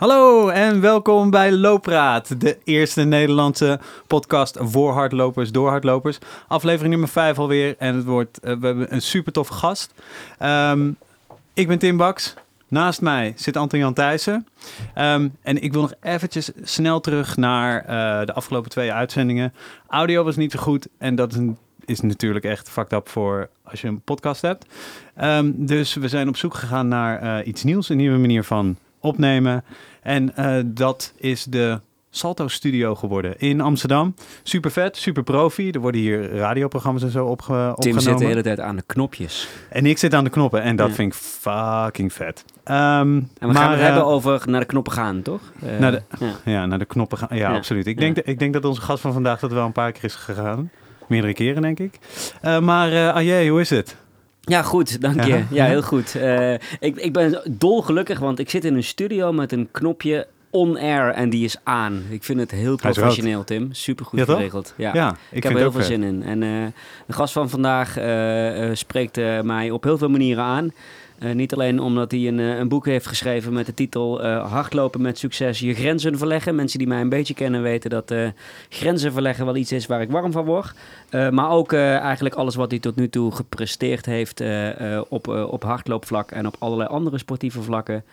Hallo en welkom bij Loopraad, de eerste Nederlandse podcast voor hardlopers, door hardlopers. Aflevering nummer 5 alweer en het wordt, uh, we hebben een super toffe gast. Um, ik ben Tim Baks, naast mij zit Anton-Jan Thijssen. Um, en ik wil nog eventjes snel terug naar uh, de afgelopen twee uitzendingen. Audio was niet zo goed en dat is, is natuurlijk echt fucked up voor als je een podcast hebt. Um, dus we zijn op zoek gegaan naar uh, iets nieuws, een nieuwe manier van opnemen. En uh, dat is de Salto Studio geworden in Amsterdam. Super vet, super profi. Er worden hier radioprogramma's en zo opge Tim opgenomen. Tim zit de hele tijd aan de knopjes. En ik zit aan de knoppen en dat ja. vind ik fucking vet. Um, en we maar, gaan het uh, hebben over naar de knoppen gaan, toch? Uh, naar de, ja. ja. naar de knoppen gaan. Ja, ja. absoluut. Ik, denk, ik denk dat onze gast van vandaag dat wel een paar keer is gegaan. Meerdere keren, denk ik. Uh, maar Ajé, hoe is het? Ja, goed, dank je. Ja, ja heel goed. Uh, ik, ik ben dolgelukkig, want ik zit in een studio met een knopje on-air en die is aan. Ik vind het heel professioneel, Tim. Super goed ja, geregeld. Ja, ja ik, ik heb er heel veel zin in. En uh, de gast van vandaag uh, spreekt mij op heel veel manieren aan. Uh, niet alleen omdat hij een, een, boek heeft geschreven met de titel uh, Hardlopen met succes, je grenzen verleggen. Mensen die mij een beetje kennen weten dat grenzen verleggen wel iets is waar ik warm van word. maar ook eigenlijk alles wat hij tot nu toe gepresteerd heeft op, op hardloopvlak en op allerlei andere sportieve vlakken.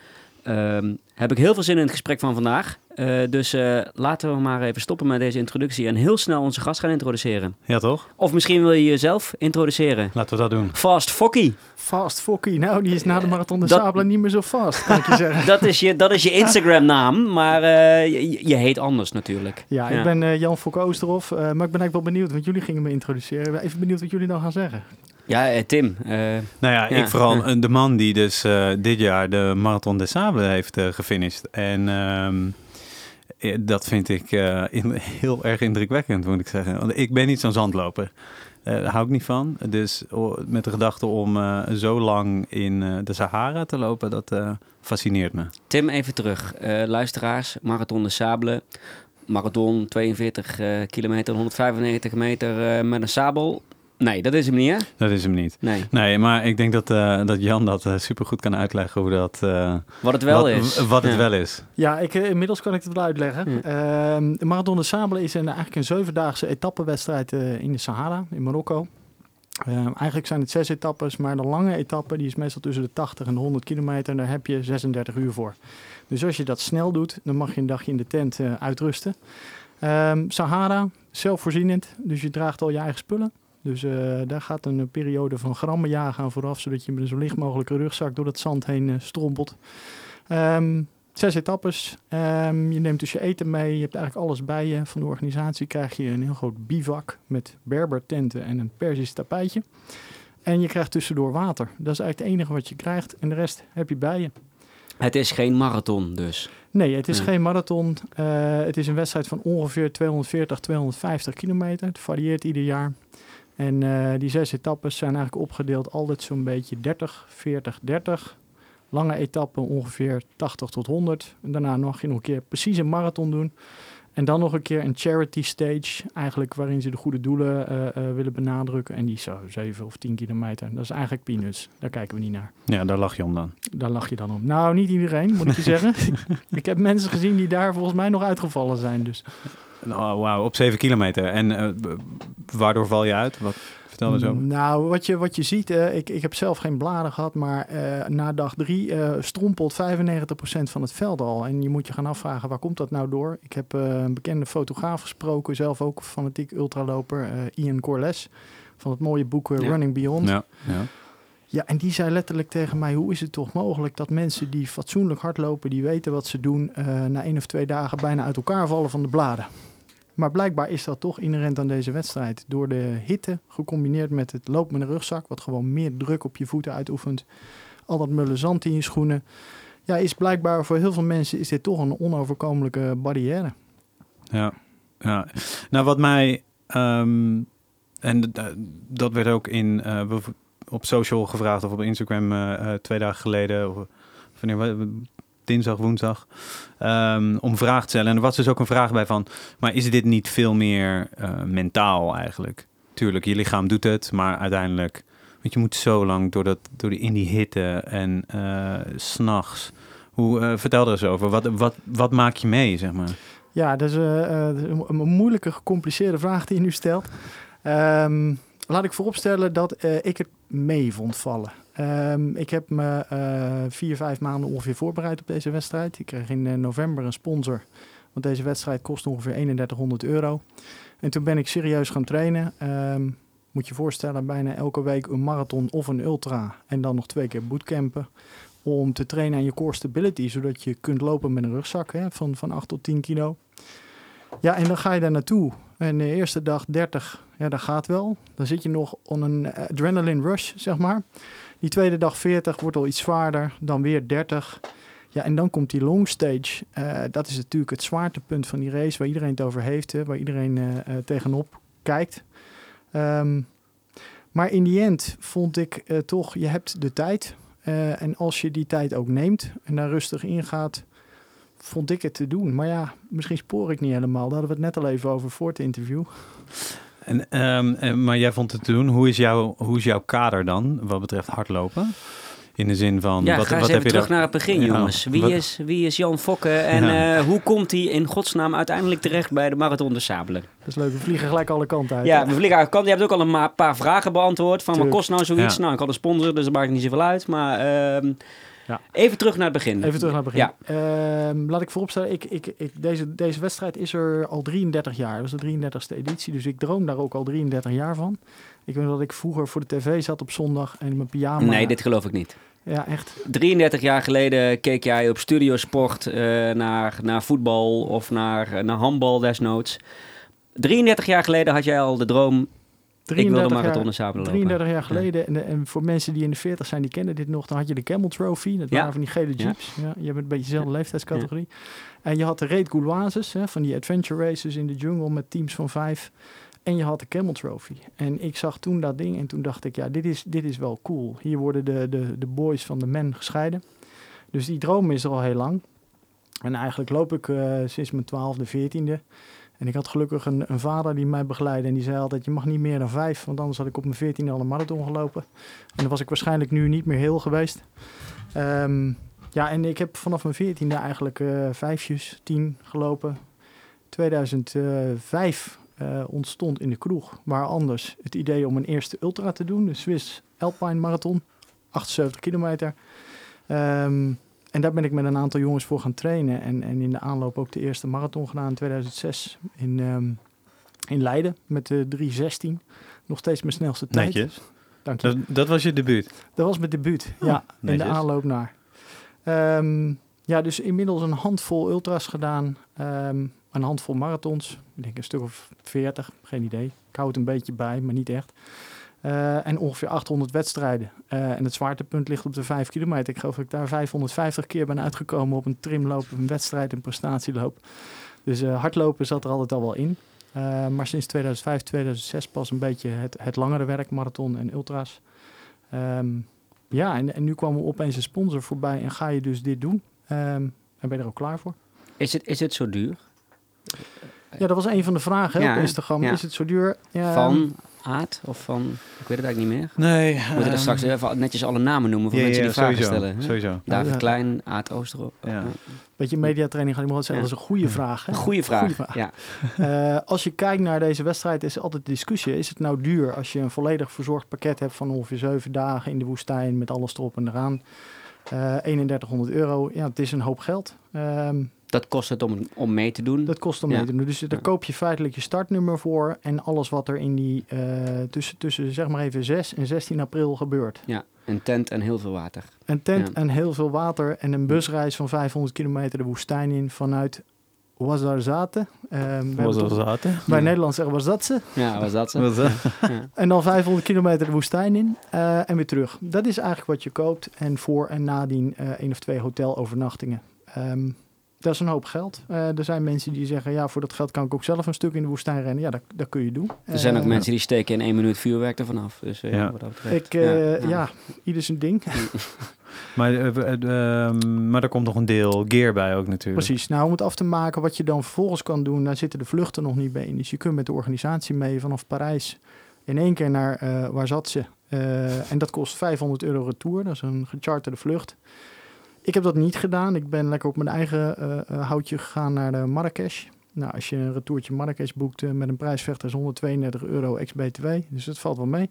Ehm, heb ik heel veel zin in het gesprek van vandaag. Uh, dus uh, laten we maar even stoppen met deze introductie en heel snel onze gast gaan introduceren. Ja, toch? Of misschien wil je jezelf introduceren. Laten we dat doen. Fast Focky. Fast Focky. Nou, die is na de Marathon de dat, Sabelen niet meer zo vast, kan ik je zeggen. dat, is je, dat is je Instagram-naam, maar uh, je, je, heet anders natuurlijk. Ja, ja. ik ben Jan Fokke Oosterhof, maar ik ben eigenlijk wel benieuwd, want jullie gingen me introduceren. Even benieuwd wat jullie dan gaan zeggen. Ja, eh, Tim. Uh, nou ja, ja, ik vooral ja. de man die dus uh, dit jaar de Marathon des Sables heeft uh, gefinished. En um, dat vind ik in, heel erg indrukwekkend, moet ik zeggen. Want ik ben niet zo'n zandloper. daar hou ik niet van. Dus met de gedachte om zo lang in de Sahara te lopen, dat fascineert me. Tim, even terug. luisteraars, Marathon des Sables. Marathon 42 kilometer, 195 meter met een sabel. Nee, dat is hem niet, hè? Dat is hem niet. Nee, nee maar ik denk dat, uh, dat Jan dat uh, super goed kan uitleggen hoe dat... Uh, wat het wel wat, is. Wat het ja. wel is. Ja, ik, inmiddels kan ik het wel uitleggen. Ja. de Marathon de Sable is een, eigenlijk een zevendaagse etappenwedstrijd in de Sahara, in Marokko. eigenlijk zijn het zes etappes, maar de lange etappe die is meestal tussen de 80 en de 100 kilometer. En daar heb je 36 uur voor. Dus als je dat snel doet, dan mag je een dagje in de tent uitrusten. Um, Sahara, zelfvoorzienend, dus je draagt al je eigen spullen. Dus uh, daar gaat een periode van grammen jagen aan vooraf, zodat je met een zo licht mogelijke rugzak door dat zand heen uh, strompelt. Um, zes etappes. Um, je neemt dus je eten mee. Je hebt eigenlijk alles bij je. Van de organisatie krijg je een heel groot bivak met berbertenten en een Persisch tapijtje. En je krijgt tussendoor water. Dat is eigenlijk het enige wat je krijgt. En de rest heb je bij je. Het is geen marathon dus? Nee, het is nee. geen marathon. Uh, het is een wedstrijd van ongeveer 240, 250 kilometer. Het varieert ieder jaar. En uh, die zes etappes zijn eigenlijk opgedeeld altijd zo'n beetje 30, 40, 30. Lange etappen ongeveer 80 tot 100. En daarna nog je nog een keer precies een marathon doen. En dan nog een keer een charity stage, eigenlijk waarin ze de goede doelen uh, uh, willen benadrukken. En die zo 7 of 10 kilometer. Dat is eigenlijk peanuts. Daar kijken we niet naar. Ja, daar lach je om dan. Daar lach je dan om. Nou, niet iedereen, moet ik je zeggen. ik heb mensen gezien die daar volgens mij nog uitgevallen zijn. Dus. Oh, Wauw, op 7 kilometer. En uh, waardoor val je uit? Wat, vertel eens over. Nou, wat je, wat je ziet, uh, ik, ik heb zelf geen bladen gehad, maar uh, na dag 3 strompelt 95% van het veld al. En je moet je gaan afvragen, waar komt dat nou door? Ik heb een bekende fotograaf gesproken, zelf ook fanatiek ultraloper, Ian Corles, van het mooie boek ja. Running Beyond. Ja, ja. Ja, en die zei letterlijk tegen mij: hoe is het toch mogelijk dat mensen die fatsoenlijk hardlopen, die weten wat ze doen, uh, na één of twee dagen bijna uit elkaar vallen van de bladen? Maar blijkbaar is dat toch inherent aan deze wedstrijd. Door de hitte, gecombineerd met het lopen met een rugzak, wat gewoon meer druk op je voeten uitoefent. Al dat mulle zand in je schoenen. Ja, is blijkbaar voor heel veel mensen is dit toch een onoverkomelijke barrière. Ja, ja. nou wat mij, um, en dat werd ook in, uh, op social gevraagd of op Instagram uh, twee dagen geleden, of wanneer, dinsdag, woensdag, um, om vraag te stellen. En er was dus ook een vraag bij van, maar is dit niet veel meer uh, mentaal eigenlijk? Tuurlijk, je lichaam doet het, maar uiteindelijk, want je moet zo lang door, dat, door die, in die hitte en uh, s'nachts Hoe, eh, vertel er eens over. Wat, wat, wat maak je mee, zeg maar? Ja, dat is, eh, eh, een moeilijke, gecompliceerde vraag die je nu stelt. Ehm, laat ik vooropstellen dat eh, ik het mee vond vallen. Ehm, ik heb me eh, vier, vijf maanden ongeveer voorbereid op deze wedstrijd. Ik kreeg in eh, november een sponsor, want deze wedstrijd kost ongeveer 3100 euro. En toen ben ik serieus gaan trainen. Ehm, moet je voorstellen, bijna elke week een marathon of een ultra. En dan nog twee keer bootcampen. Om te trainen aan je core stability, zodat je kunt lopen met een rugzak hè, van, van 8 tot 10 kilo. Ja, en dan ga je daar naartoe. En de eerste dag 30, ja, dat gaat wel. Dan zit je nog on een adrenaline rush, zeg maar. Die tweede dag 40 wordt al iets zwaarder. Dan weer 30. Ja, en dan komt die long stage. Eh, dat is natuurlijk het zwaartepunt van die race, waar iedereen het over heeft, hè, waar iedereen eh, eh, tegenop kijkt. Ehm, maar in die end vond ik toch, je hebt de tijd. En als je die tijd ook neemt en daar rustig in gaat, vond ik het te doen. Maar ja, misschien spoor ik niet helemaal. Daar hadden we het net al even over voor het interview. En, ehm, en- maar jij vond het te doen. Hoe is, jouw, hoe is jouw kader dan, wat betreft hardlopen? In de zin van, Ja, wat, ga eens wat even heb je terug daar- naar het begin, Ja, jongens. Wie, wat- is, wie is Jan Fokke en Ja. eh, hoe komt hij in godsnaam uiteindelijk terecht bij de Marathon de Sabelen? Dat is leuk, we vliegen gelijk alle kanten uit. Ja, hè? we vliegen uit kant. Je hebt ook al een paar vragen beantwoord. Van wat Tuurlijk. kost nou zoiets? Ja. Nou, ik had een sponsor, dus dat maakt niet zoveel uit. Maar ehm, Ja. even terug naar het begin. Even terug naar het begin. Ja. Ehm, laat ik vooropstellen, ik, ik, ik, deze, deze wedstrijd is er al 33 jaar. Dat is de 33ste editie, dus ik droom daar ook al 33 jaar van. Ik weet dat ik vroeger voor de tv zat op zondag en in mijn pyjama... Nee, dit geloof ik niet. Ja, echt. 33 jaar geleden keek jij op Studiosport eh naar, naar voetbal of naar, naar handbal desnoods. 33 jaar geleden had jij al de droom, ik wil de 33 marathon jaar, de Sabelen lopen. 33 jaar geleden. En, en voor mensen die in de 40 zijn, die kennen dit nog. Dan had je de Camel Trophy. Dat Ja. waren van die gele jeeps. Ja. je bent een beetje dezelfde leeftijdscategorie. En je had de Raid Gouloises, van die adventure races in de jungle met teams van vijf. En je had de Camel Trophy. En ik zag toen dat ding en toen dacht ik, ja, dit is, dit is wel cool. Hier worden de, de, de boys van de men gescheiden. Dus die droom is er al heel lang. En eigenlijk loop ik eh, sinds mijn twaalfde, veertiende. En ik had gelukkig een, een vader die mij begeleidde. En die zei altijd, je mag niet meer dan vijf. Want anders had ik op mijn veertiende al een marathon gelopen. En dan was ik waarschijnlijk nu niet meer heel geweest. Ehm, ja, en ik heb vanaf mijn veertiende eigenlijk eh vijfjes, tien gelopen. 2005 eh, ontstond in de kroeg, waar anders het idee om een eerste ultra te doen. De Swiss Alpine Marathon, 78 kilometer. Ehm, en daar ben ik met een aantal jongens voor gaan trainen. En, en in de aanloop ook de eerste marathon gedaan in 2006 in, ehm, in Leiden met de 316. Nog steeds mijn snelste tijd. Netjes. Dank je. Dat, dat was je debuut. Dat was mijn debuut, ja, in de aanloop naar. Ehm, ja, dus inmiddels een handvol ultras gedaan, ehm, een handvol marathons. Ik denk een stuk of 40, geen idee. Ik hou het een beetje bij, maar niet echt. Eh, en ongeveer 800 wedstrijden. Eh, en het zwaartepunt ligt op de 5 kilometer. Ik geloof dat ik daar 550 keer ben uitgekomen op een trimloop, een wedstrijd, een prestatieloop. Dus eh, hardlopen zat er altijd al wel in. Maar sinds 2005, 2006 pas een beetje het, het langere werk, marathon en ultras. Ehm, ja, en, en nu kwam er opeens een sponsor voorbij en ga je dus dit doen. Ehm, en ben je er ook klaar voor? Is het, is het zo duur? Ja, dat was een van de vragen Ja, op Instagram. ja. Is het zo duur? Ja, Van Aard of van... Ik weet het eigenlijk niet meer. Nee. We moeten er ehm, straks even netjes alle namen noemen voor ja, mensen ja, die vragen sowieso, stellen. hè? Sowieso. David Ja. Klein, Aard Oosterop. Ja. Beetje mediatraining ga ik maar zeggen. Ja. Dat is een goede vraag. Hè? Een goede vraag. Goeie vraag. Ja. Eh, als je kijkt naar deze wedstrijd, is er altijd discussie. Is het nou duur als je een volledig verzorgd pakket hebt van ongeveer zeven dagen in de woestijn met alles erop en eraan? Eh 3100 euro, ja, het is een hoop geld. Ehm, Dat kost het om, om mee te doen. dat kost om Ja. mee te doen. Dus daar Ja. koop je feitelijk je startnummer voor en alles wat er in die eh, tussen, tussen zeg maar even 6 en 16 april gebeurt. Ja, een tent en heel veel water. Een tent Ja. en heel veel water en een busreis van 500 kilometer de woestijn in vanuit. Ehm, dat toch- zaten? bij Nederland zeggen we dat ze. Ja, was dat zo? Was dat? Ja. En dan 500 kilometer de woestijn in eh, en weer terug. Dat is eigenlijk wat je koopt. En voor en nadien eh één of twee hotelovernachtingen. Ehm, dat is een hoop geld. Eh, er zijn mensen die zeggen, ja, voor dat geld kan ik ook zelf een stuk in de woestijn rennen. Ja, dat, dat kun je doen. Er zijn ook Eh, mensen die steken in één minuut vuurwerk ervan af. Dus eh, Ja. wat dat betreft. Ik, eh, Ja, ja, ja. ieder zijn ding. Maar, eh, eh, ehm, maar er komt nog een deel gear bij ook natuurlijk. Precies. Nou, om het af te maken wat je dan vervolgens kan doen, daar zitten de vluchten nog niet bij in. Dus je kunt met de organisatie mee vanaf Parijs in één keer naar eh waar zat ze. Eh, en dat kost 500 euro retour. Dat is een gecharterde vlucht. Ik heb dat niet gedaan. Ik ben lekker op mijn eigen eh, eh, houtje gegaan naar de Marrakesh. Nou, als je een retourtje Marrakesh boekt eh, met een prijsvechter is 132 euro ex-BTW. Dus dat valt wel mee.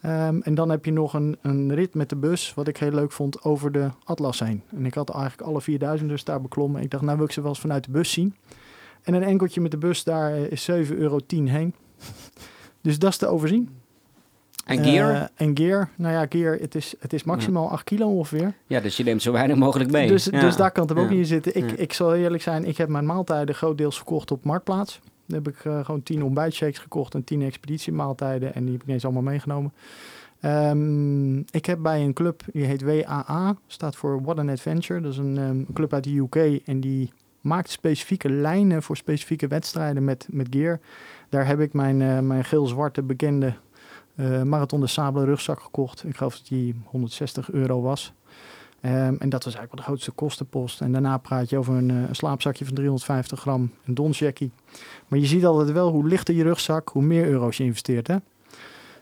Ehm, en dan heb je nog een, een rit met de bus, wat ik heel leuk vond, over de Atlas heen. En ik had eigenlijk alle 4000 dus daar beklommen. Ik dacht, nou wil ik ze wel eens vanuit de bus zien. En een enkeltje met de bus daar eh, is 7,10 euro heen. Dus dat is te overzien. En gear? Eh, en gear, nou ja, gear, het is, het is maximaal 8 kilo ongeveer. ja, dus je neemt zo weinig mogelijk mee. Dus, Ja. dus daar kan het hem ook Ja. niet in zitten. Ik, Ja. ik zal eerlijk zijn, ik heb mijn maaltijden grootdeels verkocht op Marktplaats. Dan heb ik eh, gewoon 10 ontbijtshakes gekocht en 10 expeditiemaaltijden. En die heb ik ineens allemaal meegenomen. Ehm, ik heb bij een club, die heet WAA, staat voor What an Adventure. Dat is een ehm, club uit de UK en die maakt specifieke lijnen voor specifieke wedstrijden met, met gear. Daar heb ik mijn, eh, mijn geel-zwarte bekende eh, Marathon de Sable rugzak gekocht. Ik geloof dat die 160 euro was. Ehm, en dat was eigenlijk wel de grootste kostenpost. En daarna praat je over een, eh, slaapzakje van 350 gram, een donjackie. Maar je ziet altijd wel hoe lichter je rugzak, hoe meer euro's je investeert. Hè?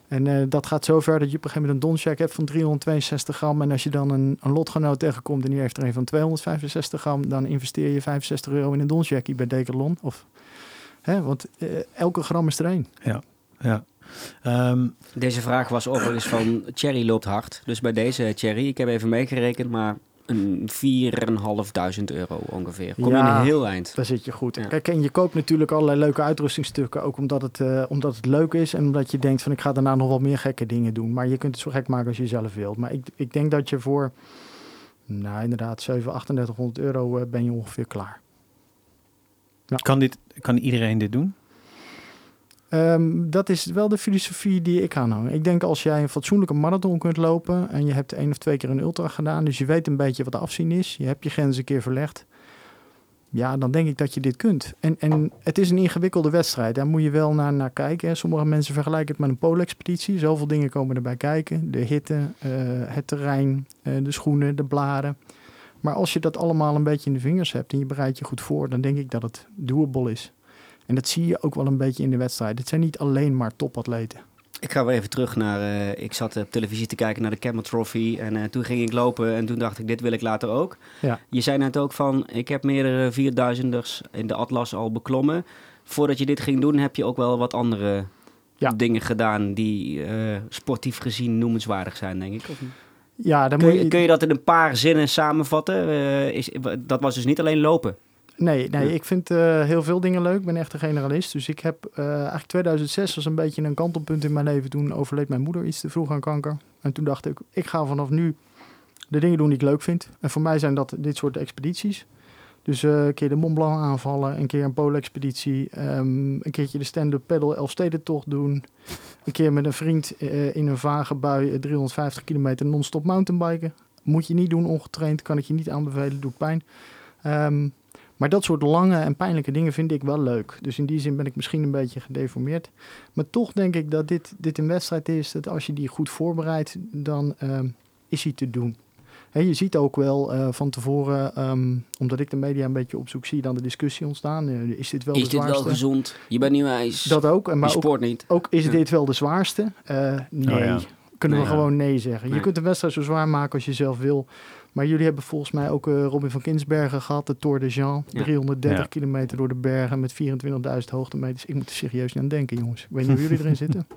En eh, dat gaat zo ver dat je op een gegeven moment een donjack hebt van 362 gram. En als je dan een, een lotgenoot tegenkomt en die heeft er een van 265 gram, dan investeer je 65 euro in een donjackie bij Decathlon. Of, hè, want elke gram is er één. Ja. Ehm, Deze vraag was overigens van Thierry loopt hard. Dus bij deze Thierry, ik heb even meegerekend, maar een 4.500 euro ongeveer. Kom je Ja. een heel eind. Daar zit je goed. Ja. Kijk, en je koopt natuurlijk allerlei leuke uitrustingstukken. Ook omdat het, eh, omdat het leuk is. En omdat je denkt van ik ga daarna nog wel meer gekke dingen doen. Maar je kunt het zo gek maken als je zelf wilt. Maar ik, ik denk dat je voor, nou inderdaad, 7, 3800 euro eh, ben je ongeveer klaar. kan, dit, kan iedereen dit doen? Ehm, dat is wel de filosofie die ik aanhang. Ik denk als jij een fatsoenlijke marathon kunt lopen en je hebt één of twee keer een ultra gedaan, dus je weet een beetje wat de afzien is, je hebt je grens een keer verlegd, ja, dan denk ik dat je dit kunt. En, en het is een ingewikkelde wedstrijd, daar moet je wel naar, naar kijken. Sommige mensen vergelijken het met een poolexpeditie, zoveel dingen komen erbij kijken. De hitte, eh, het terrein, eh, de schoenen, de bladen. Maar als je dat allemaal een beetje in de vingers hebt en je bereidt je goed voor, dan denk ik dat het doable is. En dat zie je ook wel een beetje in de wedstrijd. Het zijn niet alleen maar topatleten. Ik ga weer even terug naar. eh, ik zat op televisie te kijken naar de Camel Trophy. En eh, toen ging ik lopen en toen dacht ik, dit wil ik later ook. Ja. Je zei net ook van, ik heb meerdere vierduizenders in de Atlas al beklommen. Voordat je dit ging doen, heb je ook wel wat andere Ja. dingen gedaan die eh, sportief gezien noemenswaardig zijn, denk ik. Of niet? Ja, dan Kun, moet je, je... kun je dat in een paar zinnen samenvatten? Is, dat was dus niet alleen lopen. Nee, nee Ja. ik vind eh, heel veel dingen leuk. Ik ben echt een generalist. Dus ik heb eh, eigenlijk 2006 was een beetje een kantelpunt in mijn leven. Toen overleed mijn moeder iets te vroeg aan kanker. En toen dacht ik, ik ga vanaf nu de dingen doen die ik leuk vind. En voor mij zijn dat dit soort expedities. Dus eh, een keer de Mont Blanc aanvallen, een keer een poolexpeditie, ehm, een keertje de stand-up paddle Elfstedentocht doen. Een keer met een vriend in een vage bui eh, 350 kilometer non-stop mountainbiken. Moet je niet doen ongetraind, kan ik je niet aanbevelen, doet pijn. Ehm, maar dat soort lange en pijnlijke dingen vind ik wel leuk. Dus in die zin ben ik misschien een beetje gedeformeerd. Maar toch denk ik dat dit, dit een wedstrijd is dat als je die goed voorbereidt, dan ehm, is hij te doen. Hè, je ziet ook wel eh, van tevoren, ehm, omdat ik de media een beetje opzoek, zie je dan de discussie ontstaan. Eh, is dit wel is de dit wel zwaarste? gezond? Je bent niet wijs. Dat ook. Maar ook, sport niet. ook is Ja. dit wel de zwaarste? Eh, nee. Oh ja. Kunnen Nee, we ja. gewoon nee zeggen. Je kunt de wedstrijd zo zwaar maken als je zelf wil. Maar jullie hebben volgens mij ook eh, Robin van Kinsbergen gehad, de Tour de Jean. Ja. 330 Ja. kilometer door de bergen met 24.000 hoogtemeters. Ik moet er serieus niet aan denken, jongens. Ik weet niet hoe jullie erin zitten.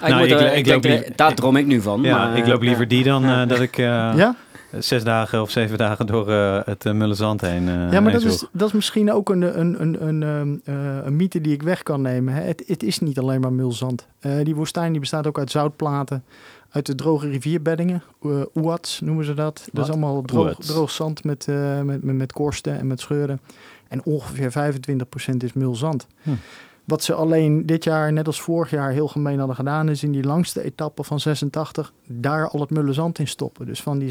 Nou, moet ik- ik denk loop liever- Daar droom ik nu van. Ja, maar, ik loop liever ja. die dan Ja. eh, dat ik eh, ja? zes dagen of zeven dagen door eh, het uh, Mullenzand heen eh, ja, maar heen dat is, dat is misschien ook een, een, een, een, ehm, eh, een mythe die ik weg kan nemen. Hè. Het, het is niet alleen maar mulzand. Eh, die woestijn die bestaat ook uit zoutplaten, uit de droge rivierbeddingen. Uh, oeats noemen ze dat. Dat is allemaal droog, droog zand met, eh, met, met, met korsten en met scheuren. En ongeveer 25% is mulzand. Hm. Wat ze alleen dit jaar, net als vorig jaar, heel gemeen hadden gedaan, is in die langste etappe van 86 daar al het mulle zand in stoppen. Dus van die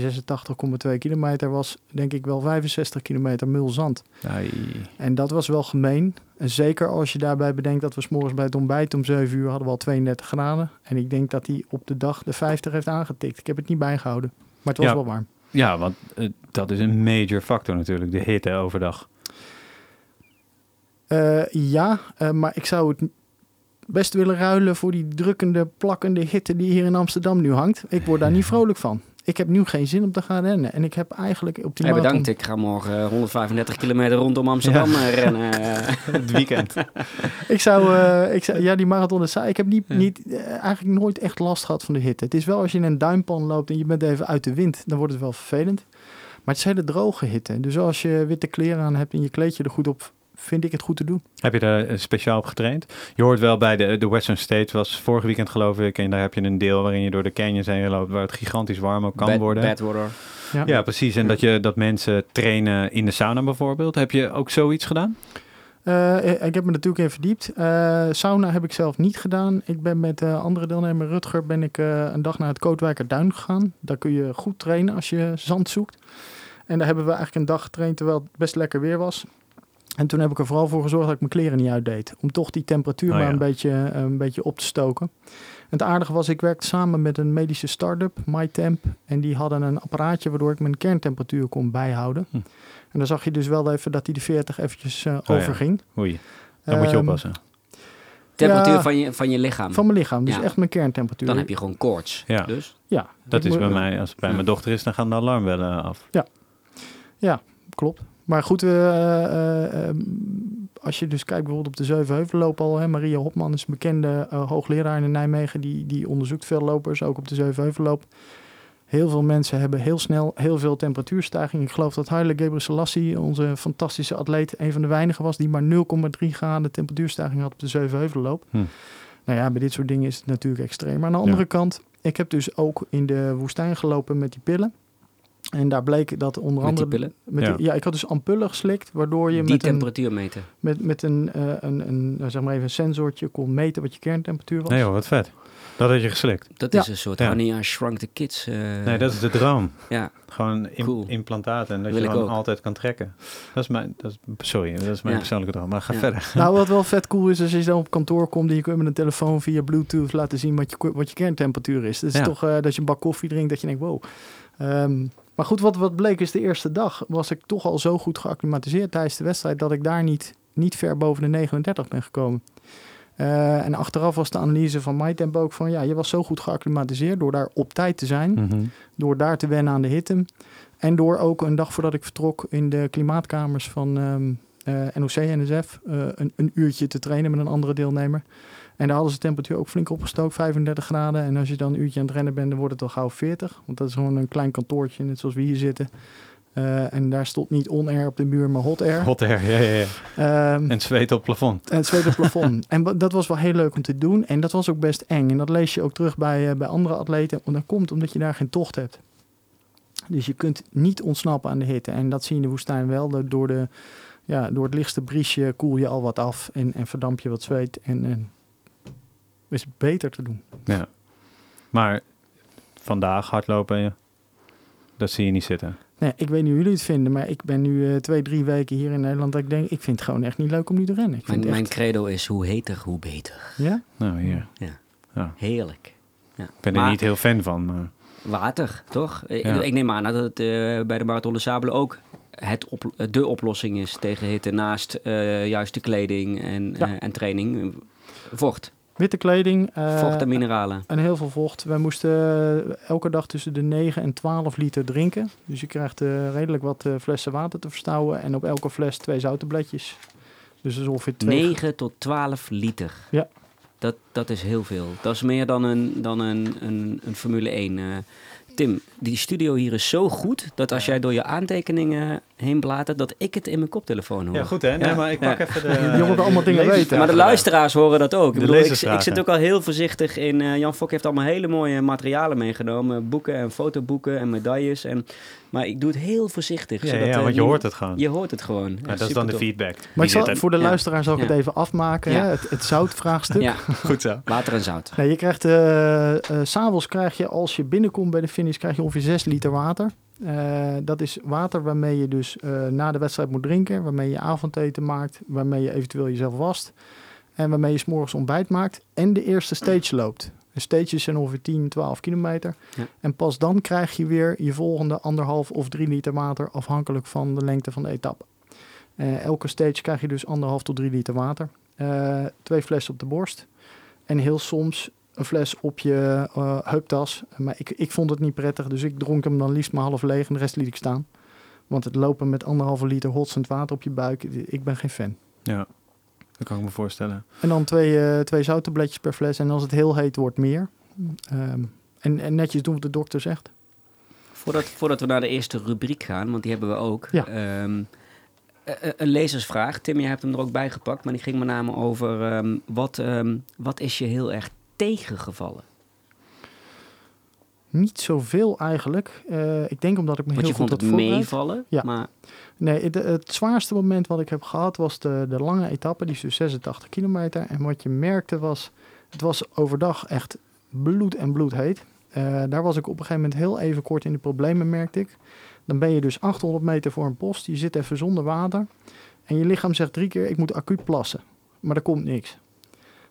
86,2 kilometer was denk ik wel 65 kilometer mul zand. Ai. En dat was wel gemeen. En zeker als je daarbij bedenkt dat we 's morgens bij het ontbijt om 7 uur hadden we al 32 graden. En ik denk dat hij op de dag de 50 heeft aangetikt. Ik heb het niet bijgehouden, maar het was Ja. wel warm. Ja, want eh, dat is een major factor natuurlijk, de hitte overdag. Eh, ja, eh, maar ik zou het best willen ruilen voor die drukkende, plakkende hitte die hier in Amsterdam nu hangt. Ik word daar niet vrolijk van. ik heb nu geen zin om te gaan rennen. En ik heb eigenlijk op die Hey, marathon- bedankt, ik ga morgen 135 kilometer rondom Amsterdam eh, rennen. Het weekend. Ik zou, eh, ik zou, ja, die marathon is saai. Ik heb niet, Ja. niet, eh, eigenlijk nooit echt last gehad van de hitte. Het is wel als je in een duimpan loopt en je bent even uit de wind, dan wordt het wel vervelend. Maar het is hele droge hitte. Dus als je witte kleren aan hebt en je kleed je er goed op, vind ik het goed te doen. Heb je daar eh, speciaal op getraind? Je hoort wel bij de, de Western States, was vorig weekend geloof ik. En daar heb je een deel waarin je door de canyons heen loopt, waar het gigantisch warm ook kan Bad- worden. Badwater. Ja. Ja, precies. En dat, je, dat mensen trainen in de sauna bijvoorbeeld. Heb je ook zoiets gedaan? Eh, ik heb me natuurlijk in verdiept. Eh, sauna heb ik zelf niet gedaan. Ik ben met eh, andere deelnemer Rutger ben ik eh, een dag naar het Kootwijker Duin gegaan. Daar kun je goed trainen als je zand zoekt. En daar hebben we eigenlijk een dag getraind terwijl het best lekker weer was. En toen heb ik er vooral voor gezorgd dat ik mijn kleren niet uitdeed. Om toch die temperatuur Oh maar ja. een, beetje, eh, een beetje op te stoken. En het aardige was, ik werkte samen met een medische start-up, MyTemp. En die hadden een apparaatje waardoor ik mijn kerntemperatuur kon bijhouden. Hm. En dan zag je dus wel even dat die de 40 eventjes eh, Oh ja. overging. Oei, dan moet je Ehm, oppassen. Temperatuur Ja. van, je, van je lichaam. Van mijn lichaam, dus Ja. echt mijn kerntemperatuur. Dan heb je gewoon koorts. Ja. Dus Ja, Dat is bij mij, als het bij Ja. mijn dochter is, dan gaan de alarmbellen af. Klopt. Maar goed, eh, eh, ehm, als je dus kijkt bijvoorbeeld op de Zevenheuvelloop al. Hè, Maria Hopman is een bekende eh, hoogleraar in Nijmegen. Die, die onderzoekt veel lopers, ook op de Zevenheuvelloop. Heel veel mensen hebben heel snel heel veel temperatuurstijging. Ik geloof dat Haile Gebrselassie, onze fantastische atleet, een van de weinigen was die maar 0,3 graden temperatuurstijging had op de Zevenheuvelloop. Hm. Nou ja, bij dit soort dingen is het natuurlijk extreem. Maar aan de andere Ja. kant, ik heb dus ook in de woestijn gelopen met die pillen. En daar bleek dat onder met die andere... pillen. Met Ja. die- ja, ik had dus ampullen geslikt, waardoor je Die met een, temperatuur meten. met, met een, eh, een, een, nou, zeg maar even een sensortje kon meten wat je kerntemperatuur was. Nee joh, wat vet. Dat had je geslikt. Dat Ja. is een soort Ja. Honey, I Shrunk the Kids. eh, Nee, dat is de droom. Ja, Gewoon im- Cool. implantaten en dat Wil je gewoon altijd kan trekken. Dat is mijn, dat is, sorry, dat is mijn Ja. persoonlijke droom. Maar ga Ja. verder. Nou, wat wel vet cool is, als je dan op kantoor komt en je kunt met een telefoon via Bluetooth laten zien wat je, wat je kerntemperatuur is. Dat is Ja. toch eh, dat je een bak koffie drinkt, dat je denkt, wow. Ehm, maar goed, wat, wat bleek is de eerste dag was ik toch al zo goed geacclimatiseerd tijdens de wedstrijd dat ik daar niet, niet ver boven de 39 ben gekomen. Eh, en achteraf was de analyse van MyTempo ook van, ja, je was zo goed geacclimatiseerd door daar op tijd te zijn. Mhm. door daar te wennen aan de hitte. En door ook een dag voordat ik vertrok in de klimaatkamers van ehm eh, NOC-NSF eh, een, een uurtje te trainen met een andere deelnemer. En daar hadden ze de temperatuur ook flink opgestookt, 35 graden. En als je dan een uurtje aan het rennen bent, dan wordt het al gauw 40. Want dat is gewoon een klein kantoortje, net zoals we hier zitten. Eh, en daar stond niet on-air op de muur, maar hot air. Hot air, ja, ja, ja. Ehm, En zweet op het plafond. en het tweede plafond. en dat was wel heel leuk om te doen. En dat was ook best eng. En dat lees je ook terug bij, eh, bij andere atleten. Want dat komt omdat je daar geen tocht hebt. Dus je kunt niet ontsnappen aan de hitte. En dat zie je in de woestijn wel. Door, de, ja, door het lichtste briesje koel je al wat af. En, en verdamp je wat zweet. En, en is het beter te doen. Ja. Maar vandaag hardlopen, ja, dat zie je niet zitten. Nee, ik weet niet hoe jullie het vinden. Maar ik ben nu eh, twee, drie weken hier in Nederland. Dat ik denk, ik vind het gewoon echt niet leuk om nu te rennen. Ik vind mijn, mijn credo is hoe heter, hoe beter. ja? Nou, hier. Heerlijk. Ja. Ik ben er niet heel fan van. Maar... Water, toch? Ik- Ja. Ik neem aan dat het eh, bij de Marathon de Sabelen ook het op, de oplossing is tegen hitte. Naast eh, juist de kleding en, Ja. en training. Vocht. Witte kleding. eh, Vocht en mineralen. En heel veel vocht. Wij moesten eh, elke dag tussen de 9 en 12 liter drinken. Dus je krijgt eh, redelijk wat eh, flessen water te verstouwen. En op elke fles twee zoutenbledjes. Dus dat is ongeveer twee. 9 tot 12 liter. Ja. Dat, dat is heel veel. Dat is meer dan een, dan een, een, een Formule 1. eh. Tim, die studio hier is zo goed dat als jij door je aantekeningen heen bladert, dat ik het in mijn koptelefoon hoor. Ja, goed hè? Nee, Ja. maar ik Ja. pak even de... Je moet allemaal dingen lezers- weten. Maar de luisteraars horen dat ook. De Ik, bedoel, ik, zit ook al heel voorzichtig in. eh, Jan Fok heeft allemaal hele mooie materialen meegenomen: boeken en fotoboeken en medailles. En, maar ik doe het heel voorzichtig. Ja, zodat, ja, eh, want je hoort het gewoon. Je hoort het gewoon. Ja, dat is dan de feedback. Maar ik zal, voor de Ja. luisteraar zal ik het even afmaken. Ja. Hè? Het, het zoutvraagstuk. Ja, Goed zo. water en zout. Nee, je krijgt, eh eh, s'avonds krijg je, als je binnenkomt bij de finish, krijg je ongeveer 6 liter water. Eh, dat is water waarmee je dus eh, na de wedstrijd moet drinken, waarmee je avondeten maakt, waarmee je eventueel jezelf wast. En waarmee je 's morgens ontbijt maakt en de eerste stage loopt. De stages zijn ongeveer 10, 12 kilometer. Ja. En pas dan krijg je weer je volgende anderhalf of drie liter water, afhankelijk van de lengte van de etappe. Eh, elke stage krijg je dus anderhalf tot drie liter water. Twee flessen op de borst. En heel soms een fles op je uh, heuptas. Maar ik, ik vond het niet prettig, dus ik dronk hem dan liefst maar half leeg en de rest liet ik staan. Want het lopen met anderhalve liter hotsend water op je buik, ik ben geen fan. Ja, dat kan ik me voorstellen. En dan twee, uh, twee zouttabletjes per fles. En als het heel heet wordt, meer. Um, en, en netjes doen wat de dokter zegt. Voordat, voordat we naar de eerste rubriek gaan, want die hebben we ook. Ja. Um, een lezersvraag. Tim, je hebt hem er ook bij gepakt, maar die ging met name over um, wat, um, wat is je heel erg tegengevallen? Niet zoveel eigenlijk. Uh, ik denk omdat ik me Want heel je goed vond had het voorbereid. meevallen, Ja. maar Nee, het, het zwaarste moment wat ik heb gehad was de, de lange etappe, die is dus 86 kilometer. En wat je merkte was, het was overdag echt bloed en bloed heet. Uh, daar was ik op een gegeven moment heel even kort in de problemen, merkte ik. Dan ben je dus 800 meter voor een post, je zit even zonder water. En je lichaam zegt drie keer, ik moet acuut plassen. Maar er komt niks.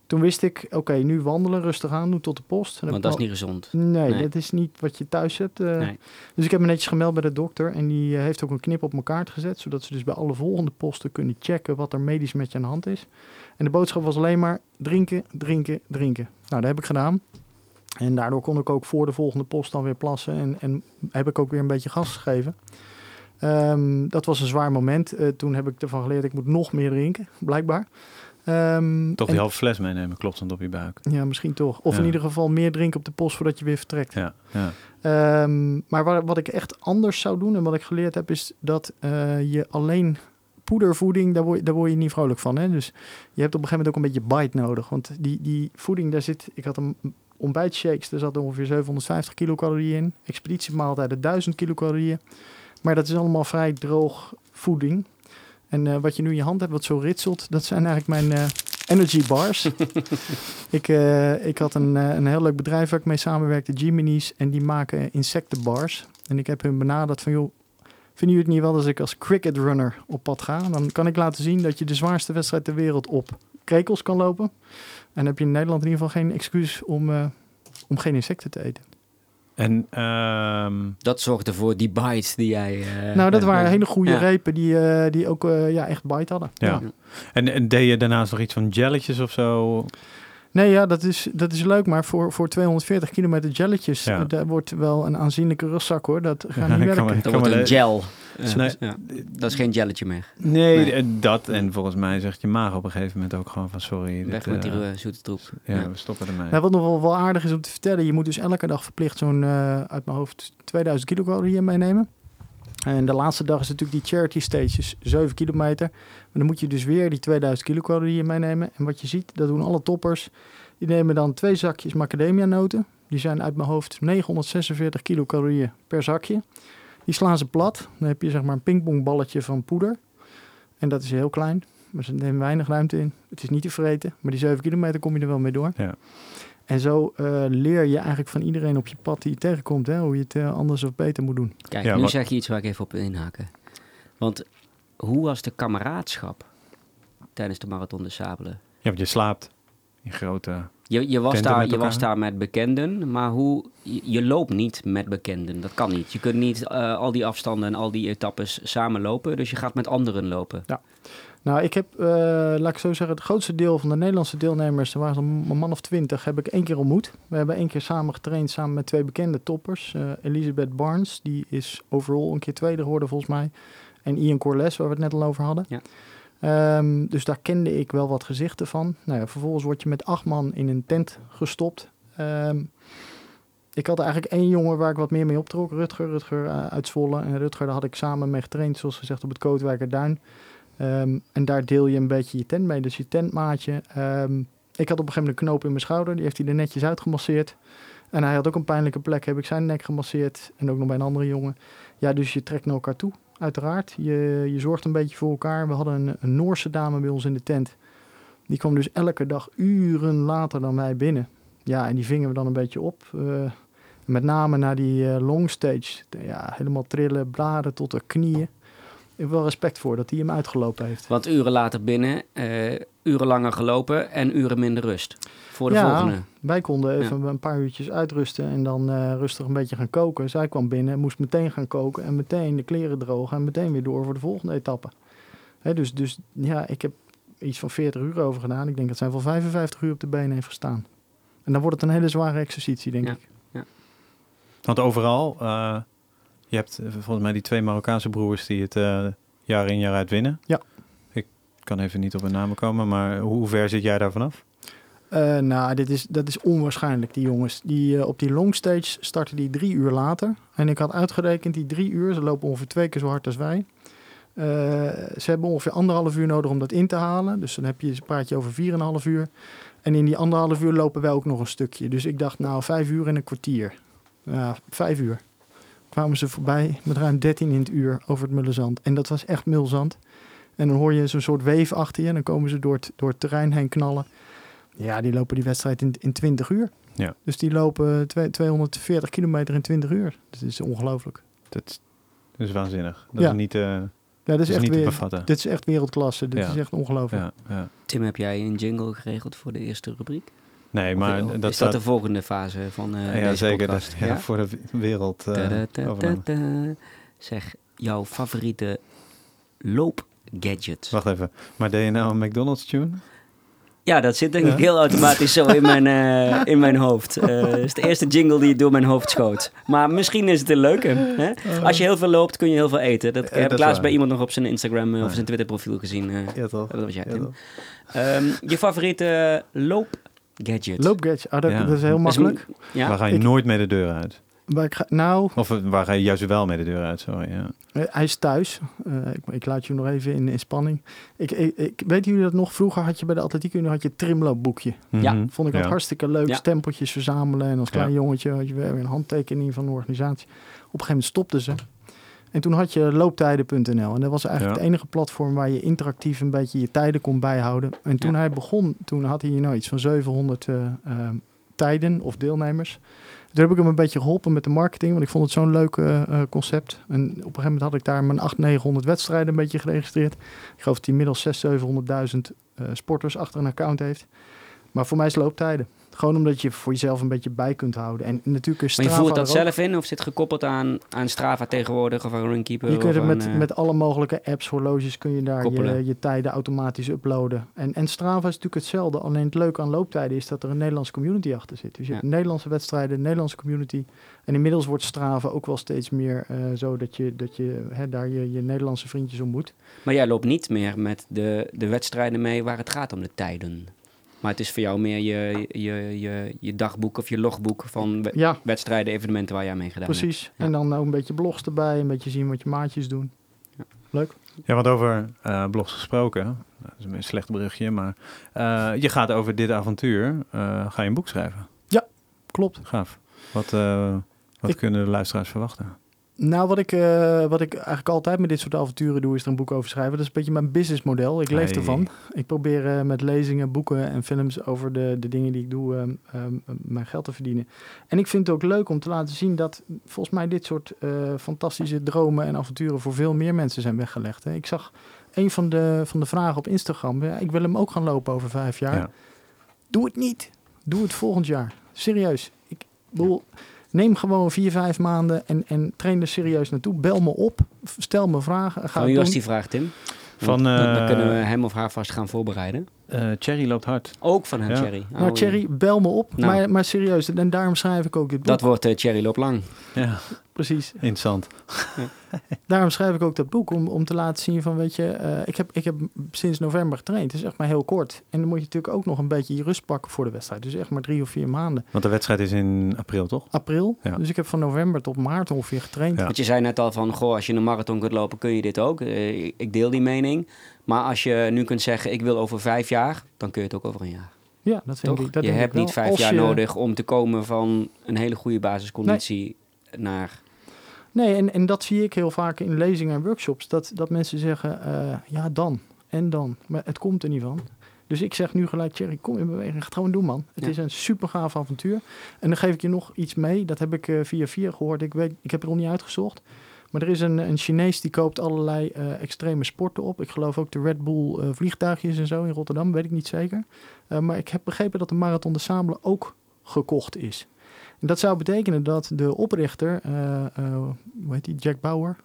Toen wist ik, oké, nu wandelen, rustig aan, doen tot de post. En want dat is niet gezond. Nee, Nee. dat is niet wat je thuis hebt. eh. Nee. Dus ik heb me netjes gemeld bij de dokter. En die eh, heeft ook een knip op mijn kaart gezet. Zodat ze dus bij alle volgende posten kunnen checken wat er medisch met je aan de hand is. En de boodschap was alleen maar drinken, drinken, drinken. Nou, dat heb ik gedaan. En daardoor kon ik ook voor de volgende post dan weer plassen. En, en heb ik ook weer een beetje gas gegeven. Ehm, dat was een zwaar moment. Eh, toen heb ik ervan geleerd, ik moet nog meer drinken, blijkbaar. Ehm, Toch en- die halve fles meenemen, kloppend op je buik. Ja, misschien toch. Of Ja. in ieder geval meer drinken op de post voordat je weer vertrekt. Ja, ja. Ehm, maar wat, wat ik echt anders zou doen en wat ik geleerd heb, is dat eh, je alleen poedervoeding, daar word, je- daar word je niet vrolijk van. Hè? Dus je hebt op een gegeven moment ook een beetje bite nodig. Want die, die voeding, daar zit, ik had een ontbijtshakes, daar zat ongeveer 750 kilocalorieën in. Expeditiemaaltijden 1000 kilocalorieën. Maar dat is allemaal vrij droog voeding. En eh, wat je nu in je hand hebt, wat zo ritselt, dat zijn eigenlijk mijn eh, energy bars. ik, eh, ik had een, een heel leuk bedrijf waar ik mee samenwerkte, Giminis, en die maken insectenbars. En ik heb hun benaderd van, joh, vinden jullie het niet wel als ik als cricket runner op pad ga? Dan kan ik laten zien dat je de zwaarste wedstrijd ter wereld op krekels kan lopen. En heb je in Nederland in ieder geval geen excuus om, om geen insecten te eten. En ehm, Dat zorgde voor die bites die jij... eh, nou, dat eh, waren eh, hele goede ja. repen die, eh, die ook ja, echt bite hadden. Ja. En, en deed je daarnaast nog iets van jelletjes of zo? Nee, ja, dat is, dat is leuk, maar voor, voor 240 kilometer jelletjes, Ja. eh, daar wordt wel een aanzienlijke rugzak hoor. Dat gaat Ja, niet werken. Dat wordt een gel. Nee. ja. Dat is geen jelletje meer. Nee, Nee. eh, dat. En volgens mij zegt je maag op een gegeven moment ook gewoon van sorry. Weg dit, met die eh, zoete troep. ja, Ja. we stoppen ermee. Nou, wat nog wel, wel aardig is om te vertellen, je moet dus elke dag verplicht zo'n, eh, uit mijn hoofd, 2000 kilocalorieën meenemen. En de laatste dag is natuurlijk die charity stages, 7 kilometer. Maar dan moet je dus weer die 2000 kilocalorieën meenemen. En wat je ziet, dat doen alle toppers. Die nemen dan twee zakjes macadamia noten. Die zijn uit mijn hoofd 946 kilocalorieën per zakje. Die slaan ze plat. Dan heb je zeg maar een pingpongballetje van poeder. En dat is heel klein. Maar ze nemen weinig ruimte in. Het is niet te vreten. Maar die 7 kilometer kom je er wel mee door. Ja. En zo eh, leer je eigenlijk van iedereen op je pad die je tegenkomt. Hè, hoe je het eh, anders of beter moet doen. Kijk, Ja, nu wat- zeg je iets waar ik even op inhaken. Want hoe was de kameraadschap tijdens de Marathon de Sabelen? Ja, want je slaapt in grote... Je, je, was, daar, met je was daar met bekenden, maar hoe, je, je loopt niet met bekenden. Dat kan niet. Je kunt niet eh, al die afstanden en al die etappes samen lopen. Dus je gaat met anderen lopen. Nou, ik heb, eh, laat ik zo zeggen, het grootste deel van de Nederlandse deelnemers, er waren een man of twintig, heb ik één keer ontmoet. We hebben één keer samen getraind, samen met twee bekende toppers. Eh, Elizabeth Barnes, die is overal een keer tweede geworden volgens mij. En Ian Corles, waar we het net al over hadden. Ja. Ehm, dus daar kende ik wel wat gezichten van. Nou ja, vervolgens word je met acht man in een tent gestopt. Ehm, ik had eigenlijk één jongen waar ik wat meer mee optrok, Rutger, Rutger eh, uit Zwolle. En Rutger, daar had ik samen mee getraind, zoals gezegd, op het Kootwijker Duin. Ehm, en daar deel je een beetje je tent mee, dus je tentmaatje. Ehm, ik had op een gegeven moment een knoop in mijn schouder, die heeft hij er netjes uitgemasseerd. En hij had ook een pijnlijke plek, heb ik zijn nek gemasseerd. En ook nog bij een andere jongen. Ja, dus je trekt naar elkaar toe, uiteraard. Je, je zorgt een beetje voor elkaar. We hadden een, een Noorse dame bij ons in de tent. Die kwam dus elke dag uren later dan wij binnen. Ja, en die vingen we dan een beetje op. Eh, met name naar die eh, long stage. Ja, helemaal trillen, bladen tot de knieën. Ik heb wel respect voor dat hij hem uitgelopen heeft. Want uren later binnen, eh, uren langer gelopen en uren minder rust. Voor de Ja. volgende. Wij konden even een paar uurtjes uitrusten en dan eh, rustig een beetje gaan koken. Zij kwam binnen en moest meteen gaan koken en meteen de kleren drogen en meteen weer door voor de volgende etappe. Hè, dus, dus ja, ik heb iets van 40 uur over gedaan. Ik denk dat zij wel 55 uur op de benen heeft gestaan. En dan wordt het een hele zware exercitie, denk Ja. ik. Want overal, eh, je hebt eh, volgens mij die twee Marokkaanse broers die het eh, jaar in jaar uit winnen. Ja. Ik kan even niet op hun namen komen, maar hoe ver zit jij daar vanaf? Eh, nou, dit is, dat is onwaarschijnlijk, die jongens. Die, op die longstage starten die drie uur later. En ik had uitgerekend, die drie uur, ze lopen ongeveer twee keer zo hard als wij. Ze hebben ongeveer anderhalf uur nodig om dat in te halen. Dus dan heb je, praat je over 4,5 uur. En in die anderhalf uur lopen wij ook nog een stukje. Dus ik dacht, nou, vijf uur en een kwartier. Ja, vijf uur. Kwamen ze voorbij met ruim 13 in het uur over het Mullenzand. En dat was echt mulzand. En dan hoor je zo'n soort weef achter je. En dan komen ze door het, door het terrein heen knallen. Ja, die lopen die wedstrijd in, in 20 uur. Ja. Dus die lopen twee- 240 kilometer in 20 uur. Dat is ongelooflijk. Dat, dat is waanzinnig. Dat Ja. is niet, eh, Ja, dat dat is is echt niet te weer, bevatten. dit is echt wereldklasse. Dit Ja. is echt ongelooflijk. Ja, ja. Tim, heb jij een jingle geregeld voor de eerste rubriek? Nee, maar dat is dat de volgende fase van eh ja, deze zeker. podcast? Dat, ja, voor de wereld. eh. Zeg, jouw favoriete loopgadget? Wacht even. Maar deed je nou een McDonald's tune? Ja, dat zit denk ik Ja? heel automatisch zo in mijn, eh, in mijn hoofd. Het is de eerste jingle die door mijn hoofd schoot. Maar misschien is het een leuke. Hè? Als je heel veel loopt, kun je heel veel eten. Dat Ja, heb dat ik laatst bij iemand nog op zijn Instagram of Ja. zijn Twitter profiel gezien. Ja, toch? dat was jij, Ja, Tim. Ehm, je favoriete loopgadget? Loopgadget, ah, dat, Ja. dat is heel makkelijk. Ja? Waar ga je Ik- nooit mee de deur uit? Maar ik ga, nou, Of eh, waar ga je juist wel mee de deur uit? Sorry. Ja. Eh, Hij is thuis. Eh, ik, ik laat je nog even in, in spanning. Ik, ik, ik weet jullie dat nog? Vroeger had je bij de atletiek Unie had je het trimloopboekje. Ja. Mhm. Vond ik dat Ja. hartstikke leuk. Ja. Stempeltjes verzamelen. En als klein Ja. jongetje had je weer een handtekening van de organisatie. Op een gegeven moment stopten ze. En toen had je looptijden.nl. En dat was eigenlijk Ja. het enige platform waar je interactief een beetje je tijden kon bijhouden. En toen Ja. hij begon, toen had hij nou iets van 700 eh, eh, tijden of deelnemers. Toen heb ik hem een beetje geholpen met de marketing, want ik vond het zo'n leuk eh, concept. En op een gegeven moment had ik daar mijn 800, 900 wedstrijden een beetje geregistreerd. Ik geloof dat hij inmiddels 600, 700.000 eh, sporters achter een account heeft. Maar voor mij is looptijden. Gewoon omdat je voor jezelf een beetje bij kunt houden. En natuurlijk is Maar je Strava voert dat zelf in of zit gekoppeld aan, aan Strava tegenwoordig of aan Runkeeper? Je kunt het met, eh, met alle mogelijke apps, horloges, kun je daar je, je tijden automatisch uploaden. En, en Strava is natuurlijk hetzelfde. Alleen het leuke aan looptijden is dat er een Nederlandse community achter zit. Dus je Ja. hebt Nederlandse wedstrijden, een Nederlandse community. En inmiddels wordt Strava ook wel steeds meer eh, zo dat je, dat je hè, daar je, je Nederlandse vriendjes ontmoet. Maar jij loopt niet meer met de, de wedstrijden mee waar het gaat om de tijden. Maar het is voor jou meer je, je, je, je dagboek of je logboek van we- Ja, wedstrijden, evenementen waar jij mee gedaan hebt. precies. Ja. En dan ook een beetje blogs erbij, een beetje zien wat je maatjes doen. Ja. Leuk. Ja, want over eh, blogs gesproken, nou, dat is een slecht berichtje, maar eh, je gaat over dit avontuur, eh, ga je een boek schrijven. Klopt. Gaaf. Wat, eh, wat Ik- kunnen de luisteraars verwachten? Nou, wat ik, eh, wat ik eigenlijk altijd met dit soort avonturen doe, is er een boek over schrijven. Dat is een beetje mijn businessmodel. Ik leef Hey. ervan. Ik probeer eh, met lezingen, boeken en films over de, de dingen die ik doe, ehm, ehm, mijn geld te verdienen. En ik vind het ook leuk om te laten zien dat volgens mij dit soort eh, fantastische dromen en avonturen voor veel meer mensen zijn weggelegd. Hè. Ik zag een van de, van de vragen op Instagram. Ja, ik wil hem ook gaan lopen over vijf jaar. Ja. Doe het niet. Doe het volgend jaar. Serieus. Ik bedoel, neem gewoon vier, vijf maanden en, en train er serieus naartoe. Bel me op. Stel me vragen. Ga Van wie was die vraag, Tim? Van, dan, dan eh, kunnen we hem of haar vast gaan voorbereiden. Eh Cherry loopt hard. Ook van hem, Ja. Thierry. Oh, Nou, Thierry, bel me op. Nou. Maar, maar serieus. En daarom schrijf ik ook dit boek. Dat wordt uh, Thierry Loop Lang. Ja, Precies. interessant. Daarom schrijf ik ook dat boek. Om, om te laten zien van, weet je... eh, ik, heb, ik heb sinds november getraind. Het is echt maar heel kort. En dan moet je natuurlijk ook nog een beetje je rust pakken voor de wedstrijd. Dus echt maar drie of vier maanden. Want de wedstrijd is in april, toch? April. Ja. Dus ik heb van november tot maart ongeveer getraind. Ja. Want je zei net al van, goh, als je een marathon kunt lopen, kun je dit ook. Eh, ik deel die mening. Maar als je nu kunt zeggen, ik wil over vijf jaar, dan kun je het ook over een jaar. Ja, dat vind Toch? ik. Dat je denk hebt ik wel. niet vijf Als jaar je- nodig om te komen van een hele goede basisconditie naar... Nee, en, en dat zie ik heel vaak in lezingen en workshops. Dat, dat mensen zeggen, eh, ja dan, en dan. Maar het komt er niet van. Dus ik zeg nu gelijk, Thierry, kom in beweging. Ga het gewoon doen, man. Het Ja. is een super gaaf avontuur. En dan geef ik je nog iets mee. Dat heb ik eh, via via gehoord. Ik, weet, ik heb het nog niet uitgezocht. Maar er is een, een Chinees die koopt allerlei eh, extreme sporten op. Ik geloof ook de Red Bull vliegtuigjes en zo in Rotterdam. Weet ik niet zeker. Maar ik heb begrepen dat de Marathon de Sabelen ook gekocht is. En dat zou betekenen dat de oprichter, eh, eh, hoe heet die, Jack Bauer,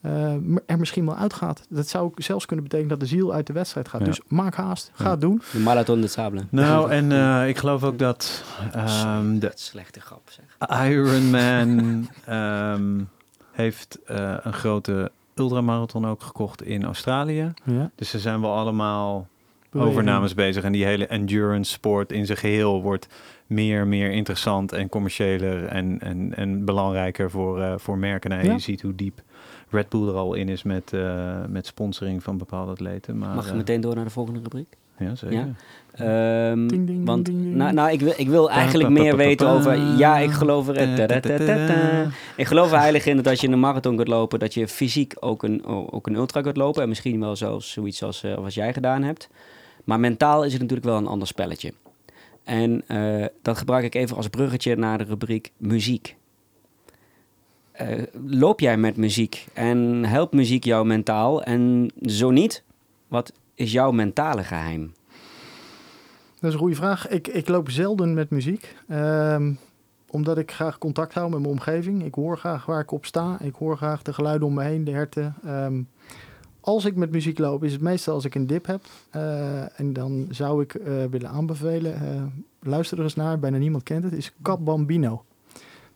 eh, er misschien wel uitgaat. Dat zou ook zelfs kunnen betekenen dat de ziel uit de wedstrijd gaat. Ja. Dus maak haast, ga Ja. het doen. De Marathon de Sable. Nou, en eh, ik geloof ook dat ehm, de slechte grap, zeg. Ironman ehm heeft eh, een grote ultramarathon ook gekocht in Australië. Ja. Dus ze zijn wel allemaal overnames bezig. En die hele endurance sport in zijn geheel wordt meer en meer interessant en commerciëler en, en, en belangrijker voor, eh, voor merken. En Ja. Je ziet hoe diep Red Bull er al in is met, eh, met sponsoring van bepaalde atleten. Maar, Mag ik eh, meteen door naar de volgende rubriek? Ja, zeker. Ja? Ehm, Ding, ding, want ding, ding. Nou, nou, ik wil, ik wil eigenlijk meer weten over... Ja, ik geloof er... Ik geloof er heilig in dat als je een marathon kunt lopen... dat je fysiek ook een, ook een ultra kunt lopen. En misschien wel zelfs zoiets als eh, wat jij gedaan hebt. Maar mentaal is het natuurlijk wel een ander spelletje. En eh, dat gebruik ik even als bruggetje naar de rubriek muziek. Eh, loop jij met muziek en helpt muziek jou mentaal? En zo niet, wat is jouw mentale geheim? Dat is een goede vraag. Ik, ik loop zelden met muziek. ehm, omdat ik graag contact hou met mijn omgeving. Ik hoor graag waar ik op sta. Ik hoor graag de geluiden om me heen, de herten. Ehm, als ik met muziek loop, is het meestal als ik een dip heb. Eh, en dan zou ik eh, willen aanbevelen, eh, luister er eens naar, bijna niemand kent het, is Cap Bambino.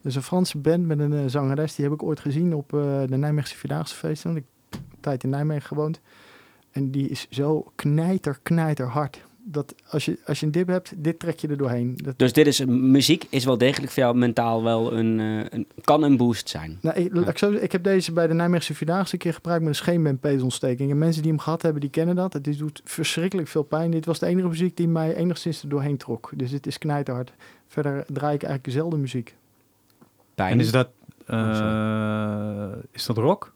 Is een Franse band met een zangeres, die heb ik ooit gezien op de Nijmeegse Vierdaagse feesten. Want ik heb een tijd in Nijmegen gewoond. En die is zo knijter, knijter hard. Dat als je, als je een dip hebt, dit trek je er doorheen. Dat, Dus dit is, muziek is wel degelijk voor jou mentaal wel een, eh, een kan een boost zijn. Nou, ik, ik, zo, zeggen, ik heb deze bij de Nijmeegse Vierdaagse een keer gebruikt met een scheenbeenpeesontsteking. En mensen die hem gehad hebben, die kennen dat. Het doet verschrikkelijk veel pijn. Dit was de enige muziek die mij enigszins er doorheen trok. Dus dit is knijterhard. Verder draai ik eigenlijk zelden muziek. Pijn. En is dat, Oh, eh, is dat rock?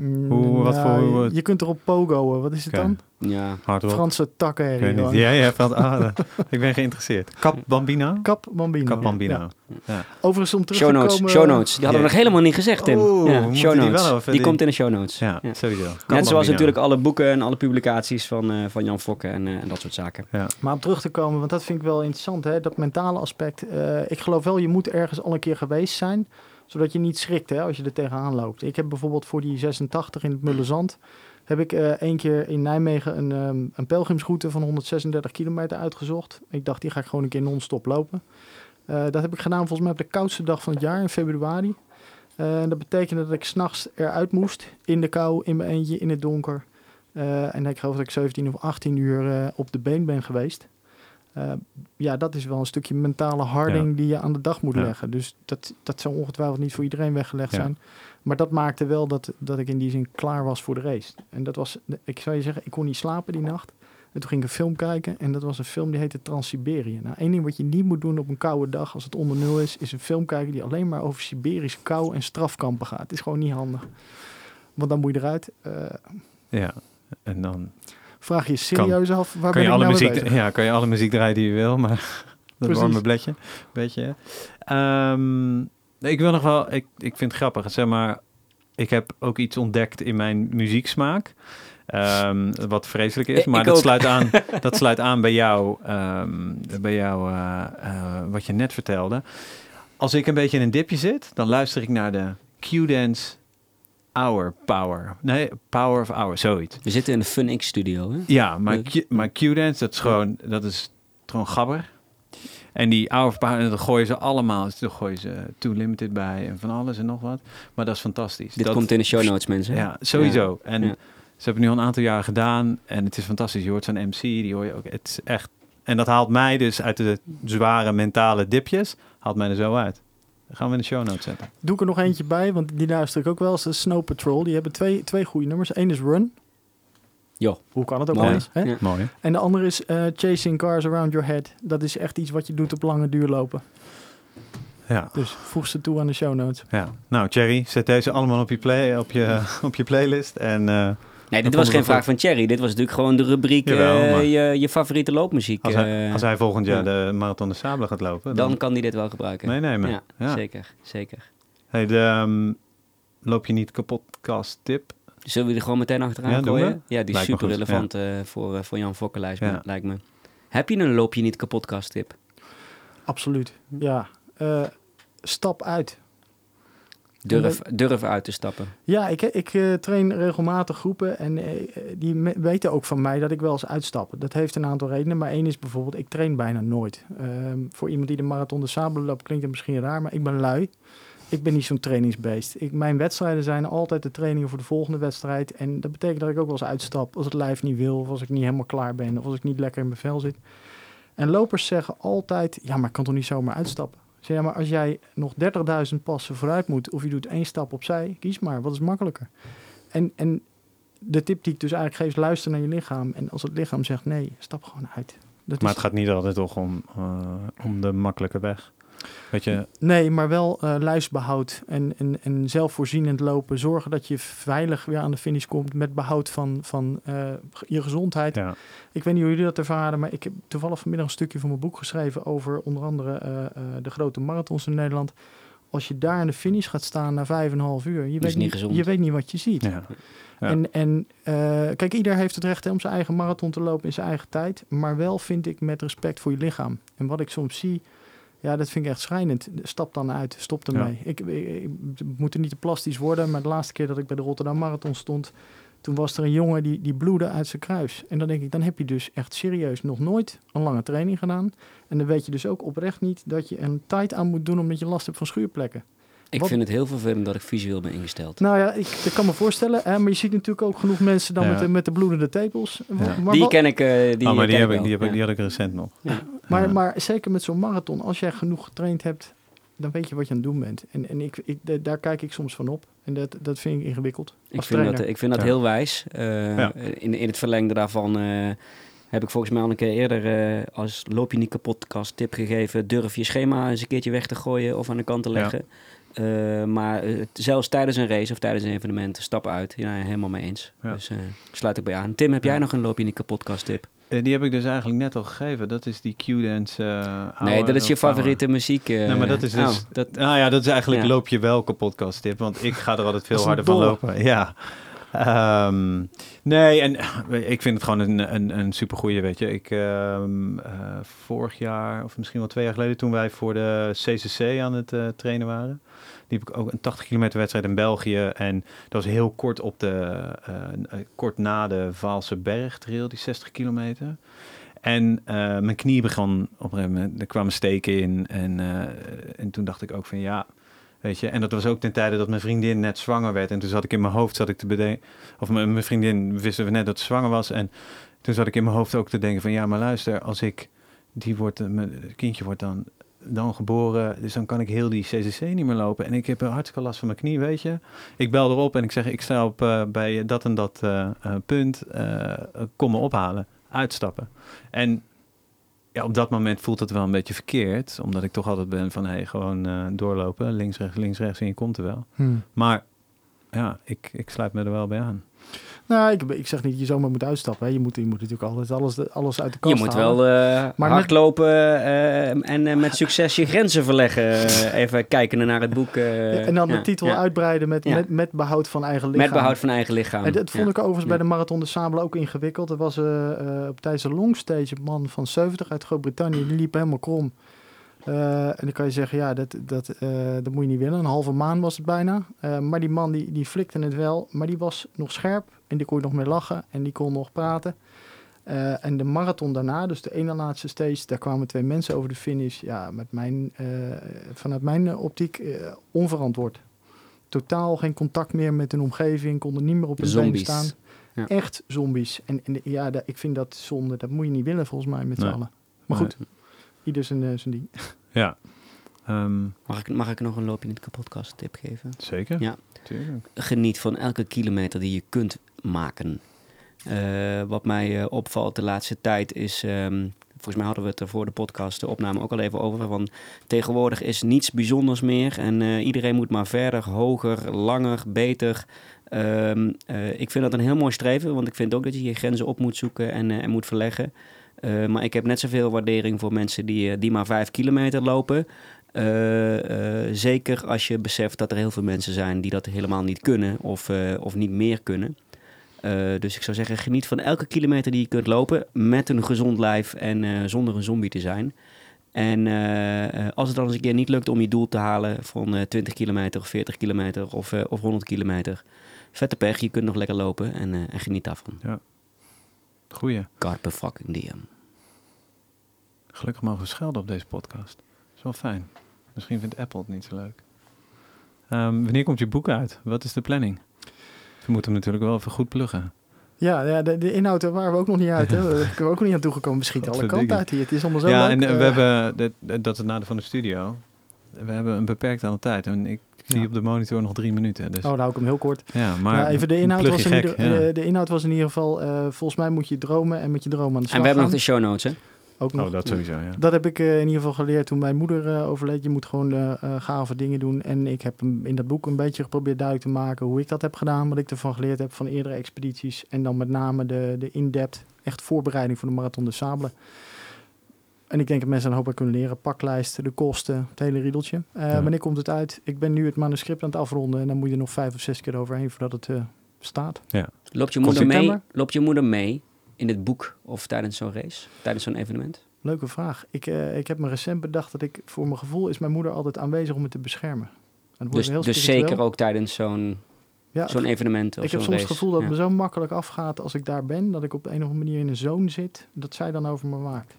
Mm, Hoe- wat voor- Je, je kunt erop pogoen. Wat is het dan? Ja. Franse takken. Ik weet niet. Ja, ja, van, ah, ik ben geïnteresseerd. Cap Bambino? Cap Bambino. Cap Bambino. Ja. Overigens om terug Show te notes, komen... show notes. Die hadden we nog helemaal niet gezegd, Tim. Oh, ja, show die notes. wel Die, even- die- komt in de show notes. Ja, Ja. sowieso. Cap Net zoals Bambino. natuurlijk alle boeken en alle publicaties van, eh, van Jan Fokke en, eh, en dat soort zaken. Ja. Maar om terug te komen, want dat vind ik wel interessant, hè, dat mentale aspect. Eh, ik geloof wel, je moet ergens al een keer geweest zijn, zodat je niet schrikt hè, als je er tegenaan loopt. Ik heb bijvoorbeeld voor die 86 in het Mullenzand, heb ik eh één keer in Nijmegen een, ehm, een pelgrimsroute van 136 kilometer uitgezocht. Ik dacht, die ga ik gewoon een keer non-stop lopen. Eh, dat heb ik gedaan volgens mij op de koudste dag van het jaar, in februari. Eh, dat betekende dat ik s'nachts eruit moest, in de kou, in mijn eentje, in het donker. En ik geloof dat ik 17 of 18 uur op de been ben geweest. Eh, ja, dat is wel een stukje mentale harding die je aan de dag moet Ja. leggen. Dus dat, dat zou ongetwijfeld niet voor iedereen weggelegd Ja. zijn. Maar dat maakte wel dat, dat ik in die zin klaar was voor de race. En dat was, ik zou je zeggen, ik kon niet slapen die nacht. En toen ging ik een film kijken en dat was een film die heette Trans-Siberië. Nou, één ding wat je niet moet doen op een koude dag als het onder nul is, is een film kijken die alleen maar over Siberische kou en strafkampen gaat. Het is gewoon niet handig. Want dan moet je eruit. Eh, ja, en dan vraag je serieus af, waar kan ben je, ik alle nou mee muziek, bezig? ja, kan je alle muziek draaien die je wil, maar dat Precies. warme bledje. Beetje. Ehm, ik wil nog wel, ik, ik vind het grappig, zeg maar, ik heb ook iets ontdekt in mijn muzieksmaak. ehm, wat vreselijk is, maar ik dat ook. sluit, aan, dat sluit aan bij jou, ehm, bij jou eh, eh, wat je net vertelde. Als ik een beetje in een dipje zit, dan luister ik naar de Q-Dance Hour Power. Nee, Power of Hour, zoiets. We zitten in de Fun X studio, hè? Ja, maar. Q, maar Q-Dance, dat is gewoon, dat is gewoon gabber. En die Hour of Power, dan gooien ze allemaal, dan gooien ze Too Limited bij en van alles en nog wat. Maar dat is fantastisch. Dit dat, komt in de show notes, mensen. Ja, sowieso. En Ja. ze hebben nu al een aantal jaar gedaan en het is fantastisch. Je hoort zo'n MC, die hoor je ook. Het is echt... En dat haalt mij dus uit de zware mentale dipjes, haalt mij er zo uit. Dat gaan we in de show notes zetten. Doe ik er nog eentje bij, want die luister ik ook wel eens. Snow Patrol. Die hebben twee, twee goede nummers. Eén is Run. Jo. Hoe kan het ook Mooi. anders? Hè? Ja. Mooi. En de andere is eh, Chasing Cars Around Your Head. Dat is echt iets wat je doet op lange duurlopen. Ja, Dus voeg ze toe aan de show notes. ja. Nou, Thierry, zet deze allemaal op je, play, op je, op je playlist. En eh, Nee, dit was geen vraag van Thierry. Dit was natuurlijk gewoon de rubriek Jawel, eh, maar- je, je favoriete loopmuziek. als, hij, eh, als hij volgend jaar ja. de Marathon de Sable gaat lopen, dan dan, kan hij dit wel gebruiken. meenemen. Ja, Ja. zeker. zeker. Hey, de, ehm, loop je niet kapotkast tip? Zullen we er gewoon meteen achteraan Ja, gooien? Ja, die is super relevant eh, voor, voor Jan Fokker, lijkt, me, Ja. lijkt me. Heb je een loop je niet kapotkast tip? Absoluut. Ja. Eh, stap uit. Durf, durf uit te stappen. Ja, ik, ik eh, train regelmatig groepen en eh, die me- weten ook van mij dat ik wel eens uitstap. Dat heeft een aantal redenen, maar één is bijvoorbeeld, ik train bijna nooit. Ehm, voor iemand die de marathon de sabel loopt, klinkt het misschien raar, maar ik ben lui. Ik ben niet zo'n trainingsbeest. Ik, mijn wedstrijden zijn altijd de trainingen voor de volgende wedstrijd. En dat betekent dat ik ook wel eens uitstap als het lijf niet wil, of als ik niet helemaal klaar ben, of als ik niet lekker in mijn vel zit. En lopers zeggen altijd, ja, maar ik kan toch niet zomaar uitstappen? Zeg, ja, maar als jij nog 30.000 passen vooruit moet, of je doet één stap opzij, kies maar, wat is makkelijker? En, en de tip die ik dus eigenlijk geef is, luister naar je lichaam. En als het lichaam zegt nee, stap gewoon uit. Dat Maar is- het gaat niet altijd toch om, eh, om de makkelijke weg. Weet je, Nee, maar wel eh lijfsbehoud en, en, en zelfvoorzienend lopen. Zorgen dat je veilig weer aan de finish komt met behoud van, van eh, je gezondheid. ja. Ik weet niet hoe jullie dat ervaren, maar ik heb toevallig vanmiddag een stukje van mijn boek geschreven over onder andere eh, eh, de grote marathons in Nederland. Als je daar aan de finish gaat staan na vijf en een half uur, je, weet niet gezond. je weet niet wat je ziet. ja. Ja. En, en eh, kijk, ieder heeft het recht hè, om zijn eigen marathon te lopen in zijn eigen tijd. Maar wel vind ik met respect voor je lichaam. En wat ik soms zie, ja, dat vind ik echt schrijnend. Stap dan uit, stop ermee. Ik, ik, moet er niet te plastisch worden, maar de laatste keer dat ik bij de Rotterdam Marathon stond, toen was er een jongen die, die bloedde uit zijn kruis. En dan denk ik, dan heb je dus echt serieus nog nooit een lange training gedaan. En dan weet je dus ook oprecht niet dat je een tijd aan moet doen omdat je last hebt van schuurplekken. Ik Wat- vind het heel vervelend dat ik visueel ben ingesteld. Nou ja, ik, kan me voorstellen, hè, maar je ziet natuurlijk ook genoeg mensen dan Ja. met, de, met de bloedende tepels. Ja. Maar, die wat- ken ik, eh, die, oh, maar die, ken heb ik, die, heb ik, die had ik recent nog. Maar, Ja. maar zeker met zo'n marathon, als jij genoeg getraind hebt, dan weet je wat je aan het doen bent. En, en ik, ik, da- daar kijk ik soms van op. En dat, dat vind ik ingewikkeld. Ik vind, dat, trainer. ik vind dat Ja. heel wijs. Eh, Ja. in, in het verlengde daarvan eh, heb ik volgens mij al een keer eerder eh, als loop je niet kapot tip gegeven. Durf je schema eens een keertje weg te gooien of aan de kant te Ja. Eh, maar eh, zelfs tijdens een race of tijdens een evenement, stap uit. Ja, helemaal mee eens. Ja. Dus eh, sluit ik bij aan. Tim, heb jij Ja. nog een loop je niet kapot tip? Die heb ik dus eigenlijk net al gegeven. Dat is die Q-dance. nee, dat is je hour. favoriete muziek. Nee, maar dat is dus... oh, dat, nou ja, dat is eigenlijk Ja. loop je wel kapot tip. Want ik ga er altijd veel harder van lopen. Ja. Ehm, nee, en ik vind het gewoon een, een, een supergoeie, weet je. Ik, ehm, eh, vorig jaar, of misschien wel twee jaar geleden, toen wij voor de CCC aan het trainen waren, heb ik ook een 80 kilometer wedstrijd in België. En dat was heel kort op de, eh, eh, kort na de Vaalse Bergtrail, die 60 kilometer. En eh, mijn knie begon op een er kwamen steken in. En, en toen dacht ik ook van ja, weet je. En dat was ook ten tijde dat mijn vriendin net zwanger werd. En toen zat ik in mijn hoofd, zat ik te bedenken, of mijn, mijn vriendin wisten we net dat ze zwanger was. En toen zat ik in mijn hoofd ook te denken van ja, maar luister, als ik, die wordt, mijn kindje wordt dan, dan geboren, dus dan kan ik heel die CCC niet meer lopen. En ik heb een hartstikke last van mijn knie, weet je. Ik bel erop en ik zeg, ik sta op eh, bij dat en dat eh, eh, punt, eh, kom me ophalen, uitstappen. En ja, op dat moment voelt het wel een beetje verkeerd, omdat ik toch altijd ben van, hey, gewoon doorlopen, links, rechts, links, rechts en je komt er wel. Hmm. Maar ja, ik, ik sluit me er wel bij aan. Nou, ik, ik zeg niet dat je zomaar moet uitstappen. Hè. Je, moet, je moet natuurlijk altijd alles, alles uit de kast je moet halen. wel eh Maar hardlopen eh, en eh, met succes je grenzen verleggen. Even kijken naar het boek. Ja, en dan ja, de titel ja. uitbreiden met, met, met behoud van eigen lichaam. Met behoud van eigen lichaam. En dat vond ik overigens bij de Marathon de Sabel ook ingewikkeld. Er was op tijdens de longstage een man van 70 uit Groot-Brittannië. Die liep helemaal krom. Eh, en dan kan je zeggen, ja, dat, dat, eh, dat moet je niet willen. Een halve maan was het bijna. Eh, maar die man die, die flikte het wel. Maar die was nog scherp. En die kon je nog mee lachen. En die kon nog praten. En de marathon daarna, dus de ene laatste stage, daar kwamen twee mensen over de finish. Ja, met mijn, vanuit mijn optiek onverantwoord. Totaal geen contact meer met hun omgeving, konden niet meer op hun been staan. Ja. Echt zombies. En, en ja, ik vind dat zonde. Dat moet je niet willen volgens mij met z'n Nee. allen. Maar goed, ieder zijn, eh, zijn ding. Ja. Ehm, Mag, ik, mag ik nog een loopje niet kapotkast tip geven? zeker. Ja. Tuurlijk. Geniet van elke kilometer die je kunt maken. Eh, wat mij eh, opvalt de laatste tijd is... ehm, volgens mij hadden we het er voor de podcast, de opname ook al even over. Van tegenwoordig is niets bijzonders meer. En eh, iedereen moet maar verder, hoger, langer, beter. Ehm, eh, ik vind dat een heel mooi streven. Want ik vind ook dat je je grenzen op moet zoeken en, eh, en moet verleggen. Eh, maar ik heb net zoveel waardering voor mensen die, eh, die maar vijf kilometer lopen. Eh, zeker als je beseft dat er heel veel mensen zijn die dat helemaal niet kunnen of, of niet meer kunnen. Dus ik zou zeggen, geniet van elke kilometer die je kunt lopen met een gezond lijf en zonder een zombie te zijn. En als het dan eens een keer niet lukt om je doel te halen van eh 20 kilometer of 40 kilometer of, of 100 kilometer, vette pech, je kunt nog lekker lopen en, en geniet daarvan. Goeie. Carpe fucking diem. Gelukkig mogen we schelden op deze podcast. Dat is wel fijn. Misschien vindt Apple het niet zo leuk. Ehm, wanneer komt je boek uit? Wat is de planning? We moeten hem natuurlijk wel even goed pluggen. Ja, ja de, de inhoud daar waren we ook nog niet uit. Hè. Daar kunnen we ook nog niet aan toegekomen. We schieten alle kanten uit hier. Het is allemaal zo ja, leuk. en eh, we Eh, hebben, dat, dat is het nadeel van de studio. We hebben een beperkt aantal tijd. En ik zie Ja. op de monitor nog drie minuten. Dus, Oh, dan hou ik hem heel kort. ja, maar Maar even de inhoud, was in gek, ieder, ja. eh, de inhoud was in ieder geval... eh, volgens mij moet je dromen en met je dromen aan de slag En we hebben nog de show notes, hè? Ook nog. Oh, dat sowieso, ja. Dat heb ik eh, in ieder geval geleerd toen mijn moeder overleed. Je moet gewoon gave dingen doen. En ik heb hem in dat boek een beetje geprobeerd duidelijk te maken hoe ik dat heb gedaan. Wat ik ervan geleerd heb van eerdere expedities. En dan met name de, de in-depth, echt voorbereiding voor de Marathon de Sable. En ik denk dat mensen een hoop uit kunnen leren. Paklijsten, de kosten, het hele riedeltje. Eh, Ja. Wanneer komt het uit? Ik ben nu het manuscript aan het afronden. En dan moet je er nog vijf of zes keer overheen voordat het eh, staat. Loopt je, moeder mee, loopt je moeder mee in het boek of tijdens zo'n race, tijdens zo'n evenement? Leuke vraag. Ik, eh, ik heb me recent bedacht dat ik, voor mijn gevoel, is mijn moeder altijd aanwezig om me te beschermen. En Dus, heel dus zeker ook tijdens zo'n Ja, zo'n evenement of ik heb soms het gevoel dat Ja. het me zo makkelijk afgaat als ik daar ben, dat ik op de een of andere manier in een zone zit, dat zij dan over me waakt.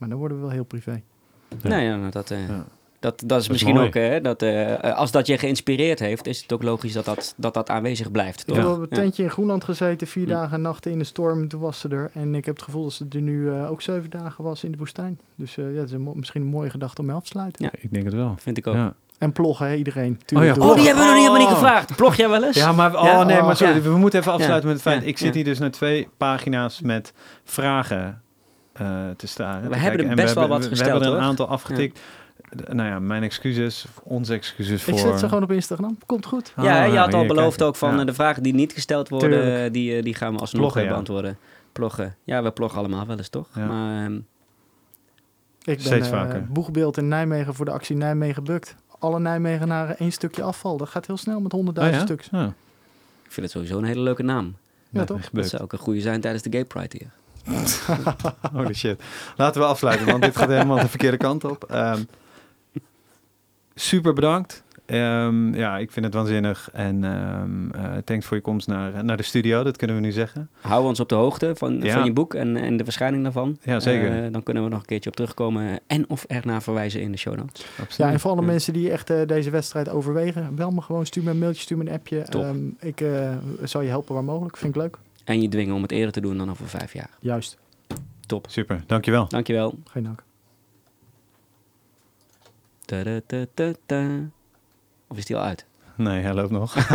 Maar dan worden we wel heel privé. Ja. Nee, ja, nou, dat, eh, Ja. dat, dat is is misschien mooi. ook, hè, dat, eh, als dat je geïnspireerd heeft, is het ook logisch dat dat, dat, dat aanwezig blijft. Ik Toch? heb op een tentje in Groenland gezeten, vier Ja. dagen en nachten in de storm, toen was ze er. En ik heb het gevoel dat ze er nu eh, ook zeven dagen was in de woestijn. Dus eh, ja, dat is een misschien een mooie gedachte om mee af te sluiten. Ja. Ik denk het wel. Vind ik ook. Ja. En ploggen, hè, iedereen. ja, Tuurlijk doen Oh, we. die hebben we nog niet helemaal niet Oh. gevraagd. Plog jij wel eens? Ja, maar, oh Ja? nee, maar sorry, Ja. we moeten even afsluiten met het feit. Ja. Ik zit Ja. hier dus naar twee pagina's met vragen eh, te staan. We hebben er best wel wat we, gesteld, We hebben er een hoor. aantal afgetikt. D- Nou ja, mijn excuses, onze excuses voor... Ik zet ze gewoon op Instagram. Komt goed. Ah, ja, je had al hier, beloofd kijk. ook van Ja. eh, de vragen die niet gesteld worden, Tuurlijk. eh, die, eh, die gaan we alsnog Ploggen, eh, ja. beantwoorden. Ploggen. Ja, we ploggen allemaal wel eens, toch? Ja. Maar ehm, Ik ben Steeds eh, vaker. boegbeeld in Nijmegen voor de actie Nijmegen Bukt. Alle Nijmegenaren één stukje afval. Dat gaat heel snel met honderdduizend Oh, ja? stuks. Ja. ik vind het sowieso een hele leuke naam. Ja, Ja, toch? Dat zou ook een goede zijn tijdens de Gay Pride hier. Holy shit. Laten we afsluiten, want dit gaat helemaal de verkeerde kant op. Ehm, super bedankt. Ehm, ja, ik vind het waanzinnig. En ehm eh, thanks voor je komst naar, naar de studio, dat kunnen we nu zeggen. Hou ons op de hoogte van, Ja. van je boek en, en de verschijning daarvan. Ja, zeker. Eh, dan kunnen we nog een keertje op terugkomen en of ernaar verwijzen in de show notes. Absoluut. Ja, en voor alle Ja. mensen die echt eh, deze wedstrijd overwegen, bel me gewoon, stuur me een mailtje, stuur me een appje. Ehm, ik eh, zal je helpen waar mogelijk, vind ik leuk. En je dwingen om het eerder te doen dan over vijf jaar. Juist, Super, dankjewel. Dankjewel. geen dank. Of is die al uit? Nee, hij loopt nog.